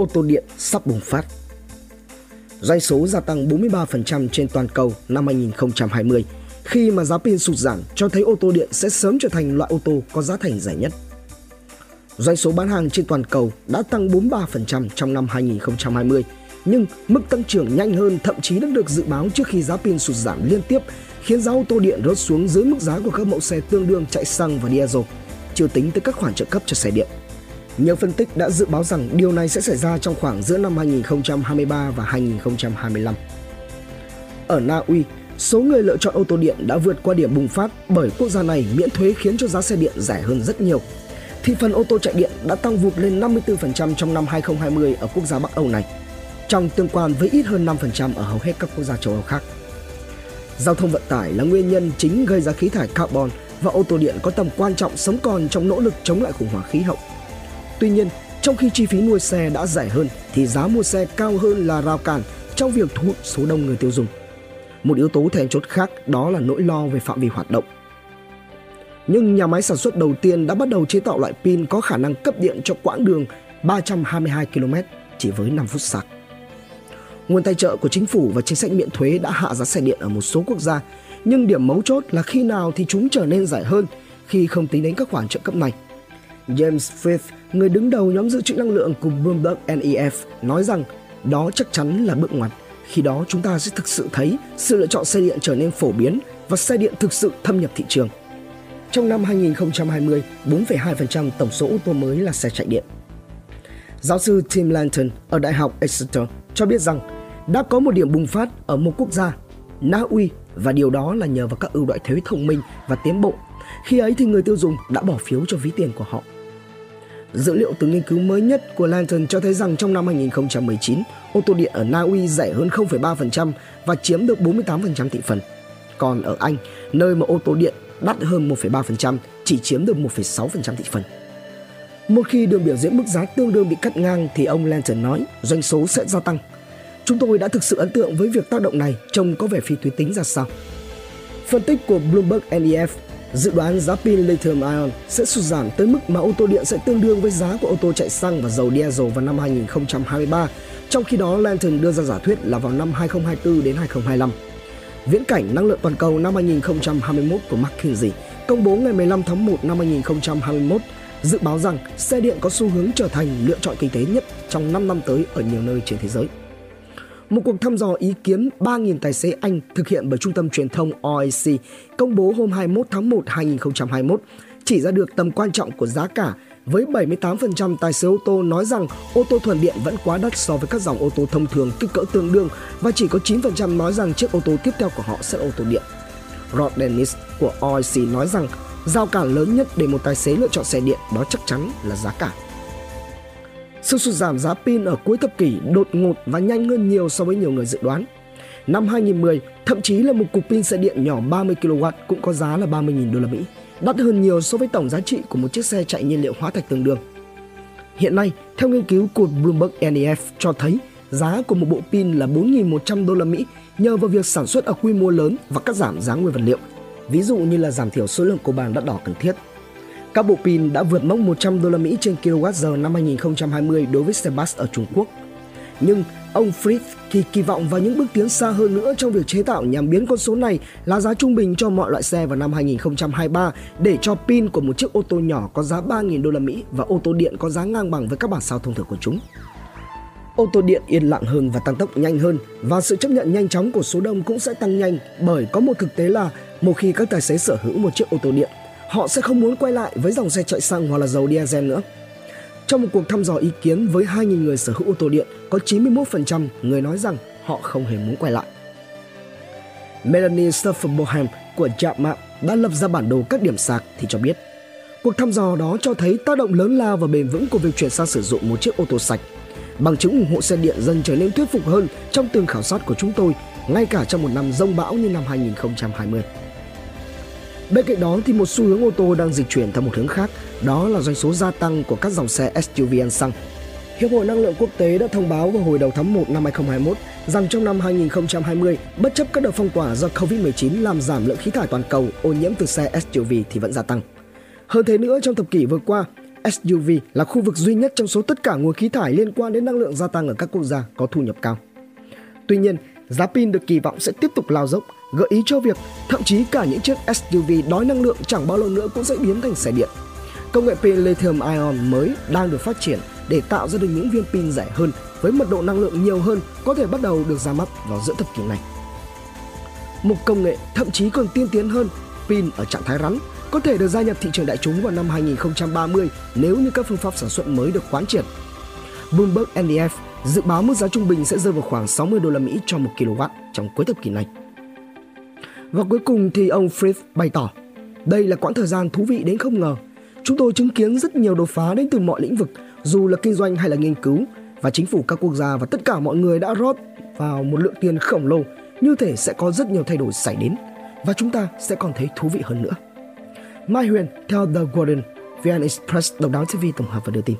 ô tô điện sắp bùng phát. Doanh số gia tăng 43% trên toàn cầu năm 2020 khi mà giá pin sụt giảm cho thấy ô tô điện sẽ sớm trở thành loại ô tô có giá thành rẻ nhất. Doanh số bán hàng trên toàn cầu đã tăng 43% trong năm 2020, nhưng mức tăng trưởng nhanh hơn thậm chí đã được dự báo trước khi giá pin sụt giảm liên tiếp, khiến giá ô tô điện rớt xuống dưới mức giá của các mẫu xe tương đương chạy xăng và diesel, chưa tính tới các khoản trợ cấp cho xe điện. Nhiều phân tích đã dự báo rằng điều này sẽ xảy ra trong khoảng giữa năm 2023 và 2025. Ở Na Uy, số người lựa chọn ô tô điện đã vượt qua điểm bùng phát bởi quốc gia này miễn thuế khiến cho giá xe điện rẻ hơn rất nhiều. Thị phần ô tô chạy điện đã tăng vụt lên 54% trong năm 2020 ở quốc gia Bắc Âu này, trong tương quan với ít hơn 5% ở hầu hết các quốc gia châu Âu khác. Giao thông vận tải là nguyên nhân chính gây ra khí thải carbon và ô tô điện có tầm quan trọng sống còn trong nỗ lực chống lại khủng hoảng khí hậu. Tuy nhiên, trong khi chi phí nuôi xe đã rẻ hơn thì giá mua xe cao hơn là rào cản trong việc thu hút số đông người tiêu dùng. Một yếu tố then chốt khác đó là nỗi lo về phạm vi hoạt động. Nhưng nhà máy sản xuất đầu tiên đã bắt đầu chế tạo loại pin có khả năng cấp điện cho quãng đường 322 km chỉ với 5 phút sạc. Nguồn tài trợ của chính phủ và chính sách miễn thuế đã hạ giá xe điện ở một số quốc gia, nhưng điểm mấu chốt là khi nào thì chúng trở nên rẻ hơn khi không tính đến các khoản trợ cấp này. James Frith, người đứng đầu nhóm dự trữ năng lượng của Bloomberg NEF, nói rằng đó chắc chắn là bước ngoặt. Khi đó chúng ta sẽ thực sự thấy sự lựa chọn xe điện trở nên phổ biến và xe điện thực sự thâm nhập thị trường. Trong năm 2020, 4,2% tổng số ô tô mới là xe chạy điện. Giáo sư Tim Lanton ở Đại học Exeter cho biết rằng đã có một điểm bùng phát ở một quốc gia, Na Uy, và điều đó là nhờ vào các ưu đãi thuế thông minh và tiến bộ. Khi ấy thì người tiêu dùng đã bỏ phiếu cho ví tiền của họ. Dữ liệu từ nghiên cứu mới nhất của Lantern cho thấy rằng trong năm 2019, ô tô điện ở Na Uy rẻ hơn 0,3% và chiếm được 48% thị phần. Còn ở Anh, nơi mà ô tô điện đắt hơn 1,3%, chỉ chiếm được 1,6% thị phần. Một khi đường biểu diễn mức giá tương đương bị cắt ngang thì ông Lantern nói doanh số sẽ gia tăng. Chúng tôi đã thực sự ấn tượng với việc tác động này trông có vẻ phi tuyến tính ra sao. Phân tích của Bloomberg NEF dự đoán giá pin lithium ion sẽ sụt giảm tới mức mà ô tô điện sẽ tương đương với giá của ô tô chạy xăng và dầu diesel vào năm 2023, trong khi đó Lantern đưa ra giả thuyết là vào năm 2024 đến 2025. Viễn cảnh năng lượng toàn cầu năm 2021 của McKinsey công bố ngày 15 tháng 1 năm 2021 dự báo rằng xe điện có xu hướng trở thành lựa chọn kinh tế nhất trong 5 năm tới ở nhiều nơi trên thế giới. Một cuộc thăm dò ý kiến 3.000 tài xế Anh thực hiện bởi trung tâm truyền thông OAC công bố hôm 21 tháng 1 2021 chỉ ra được tầm quan trọng của giá cả, với 78% tài xế ô tô nói rằng ô tô thuần điện vẫn quá đắt so với các dòng ô tô thông thường kích cỡ tương đương và chỉ có 9% nói rằng chiếc ô tô tiếp theo của họ sẽ là ô tô điện. Rod Dennis của OIC nói rằng giao cản lớn nhất để một tài xế lựa chọn xe điện đó chắc chắn là giá cả. Sự sụt giảm giá pin ở cuối thập kỷ đột ngột và nhanh hơn nhiều so với nhiều người dự đoán. Năm 2010, thậm chí là một cục pin xe điện nhỏ 30 kW cũng có giá là 30.000 đô la Mỹ, đắt hơn nhiều so với tổng giá trị của một chiếc xe chạy nhiên liệu hóa thạch tương đương. Hiện nay, theo nghiên cứu của Bloomberg NEF cho thấy giá của một bộ pin là 4.100 đô la Mỹ nhờ vào việc sản xuất ở quy mô lớn và cắt giảm giá nguyên vật liệu, ví dụ như là giảm thiểu số lượng cô bàn đắt đỏ cần thiết. Các bộ pin đã vượt mốc 100 đô la Mỹ trên kWh năm 2020 đối với xe bus ở Trung Quốc. Nhưng ông Fritz thì kỳ vọng vào những bước tiến xa hơn nữa trong việc chế tạo nhằm biến con số này là giá trung bình cho mọi loại xe vào năm 2023 để cho pin của một chiếc ô tô nhỏ có giá 3.000 đô la Mỹ và ô tô điện có giá ngang bằng với các bản sao thông thường của chúng. Ô tô điện yên lặng hơn và tăng tốc nhanh hơn và sự chấp nhận nhanh chóng của số đông cũng sẽ tăng nhanh bởi có một thực tế là một khi các tài xế sở hữu một chiếc ô tô điện họ sẽ không muốn quay lại với dòng xe chạy xăng hoặc là dầu diesel nữa. Trong một cuộc thăm dò ý kiến với 2.000 người sở hữu ô tô điện, có 91% người nói rằng họ không hề muốn quay lại. Melanie Stuffer-Bohem của Chapmap đã lập ra bản đồ các điểm sạc thì cho biết Cuộc thăm dò đó cho thấy tác động lớn lao và bền vững của việc chuyển sang sử dụng một chiếc ô tô sạch. Bằng chứng ủng hộ xe điện dần trở nên thuyết phục hơn trong từng khảo sát của chúng tôi, ngay cả trong một năm rông bão như năm 2020. Bên cạnh đó thì một xu hướng ô tô đang dịch chuyển theo một hướng khác, đó là doanh số gia tăng của các dòng xe SUV ăn xăng. Hiệp hội Năng lượng Quốc tế đã thông báo vào hồi đầu tháng 1 năm 2021 rằng trong năm 2020, bất chấp các đợt phong tỏa do Covid-19 làm giảm lượng khí thải toàn cầu, ô nhiễm từ xe SUV thì vẫn gia tăng. Hơn thế nữa, trong thập kỷ vừa qua, SUV là khu vực duy nhất trong số tất cả nguồn khí thải liên quan đến năng lượng gia tăng ở các quốc gia có thu nhập cao. Tuy nhiên, giá pin được kỳ vọng sẽ tiếp tục lao dốc, gợi ý cho việc thậm chí cả những chiếc SUV đói năng lượng chẳng bao lâu nữa cũng sẽ biến thành xe điện. Công nghệ pin lithium ion mới đang được phát triển để tạo ra được những viên pin rẻ hơn với mật độ năng lượng nhiều hơn có thể bắt đầu được ra mắt vào giữa thập kỷ này. Một công nghệ thậm chí còn tiên tiến hơn, pin ở trạng thái rắn, có thể được gia nhập thị trường đại chúng vào năm 2030 nếu như các phương pháp sản xuất mới được quán triệt. Bloomberg NDF dự báo mức giá trung bình sẽ rơi vào khoảng 60 đô la Mỹ cho 1 kW trong cuối thập kỷ này. Và cuối cùng thì ông Frith bày tỏ, đây là quãng thời gian thú vị đến không ngờ. Chúng tôi chứng kiến rất nhiều đột phá đến từ mọi lĩnh vực, dù là kinh doanh hay là nghiên cứu, và chính phủ các quốc gia và tất cả mọi người đã rót vào một lượng tiền khổng lồ, như thể sẽ có rất nhiều thay đổi xảy đến và chúng ta sẽ còn thấy thú vị hơn nữa. Mai Huyền theo The Guardian, VN Express độc đáo TV tổng hợp và đưa tin.